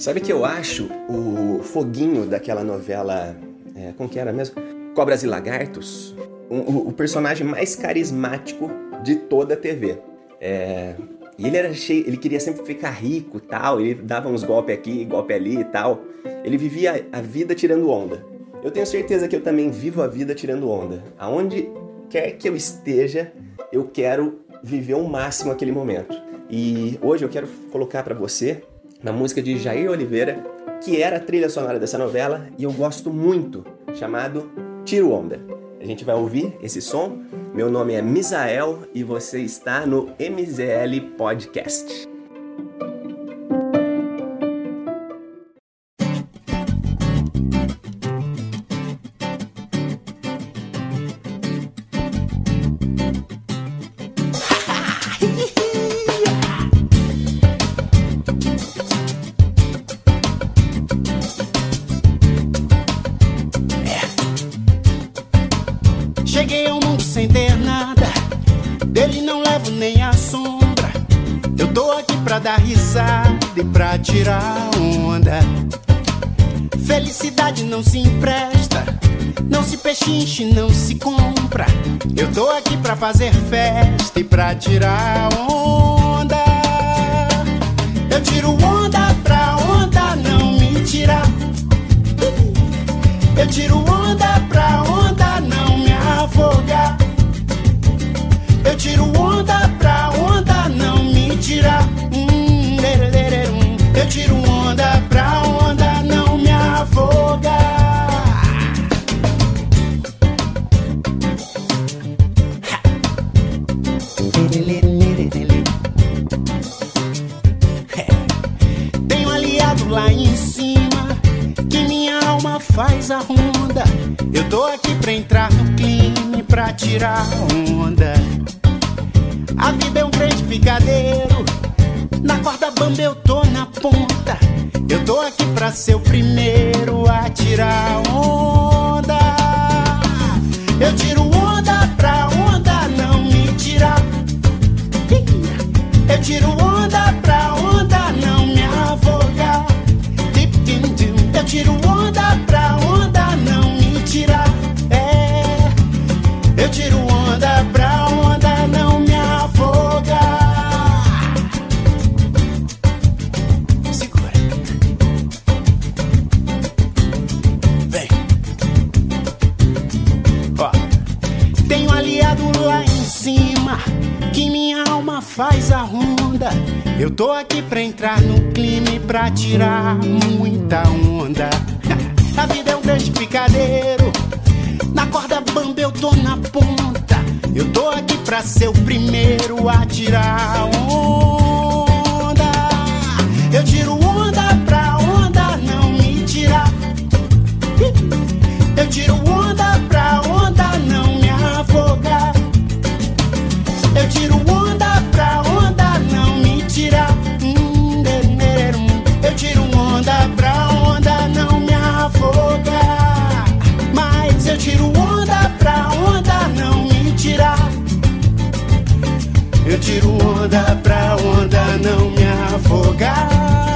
Sabe que eu acho o foguinho daquela novela. É, como que era mesmo? Cobras e Lagartos? O, o personagem mais carismático de toda a TV. É, e ele era cheio, ele queria sempre ficar rico tal, ele dava uns golpes aqui, golpe ali e tal. Ele vivia a vida tirando onda. Eu tenho certeza que eu também vivo a vida tirando onda. Aonde quer que eu esteja, eu quero viver o máximo aquele momento. E hoje eu quero colocar para você uma música de Jair Oliveira, que era a trilha sonora dessa novela e eu gosto muito, chamado Tiro Onda. A gente vai ouvir esse som. Meu nome é Misael e você está no MZL Podcast. Tô aqui pra dar risada e pra tirar onda. Felicidade não se empresta, não se pechinche, não se compra. Eu tô aqui pra fazer festa e pra tirar onda. Onda pra onda não me afogar. Um aliado lá em cima que minha alma faz a ronda. Eu tô aqui pra entrar no clima e pra tirar onda. A vida é um grande picadeiro. Na corda bamba eu tô na ponta. Tô aqui pra ser o primeiro a tirar onda. Eu tiro onda pra onda não me tirar. Eu tiro onda pra onda não me afogar. Eu tiro onda faz a ronda. Eu tô aqui pra entrar no clima e pra tirar muita onda. A vida é um grande picadeiro. Na corda bamba eu tô na ponta. Eu tô aqui pra ser o primeiro a tirar onda. Tiro onda pra onda não me tirar. Eu tiro onda pra onda não me afogar.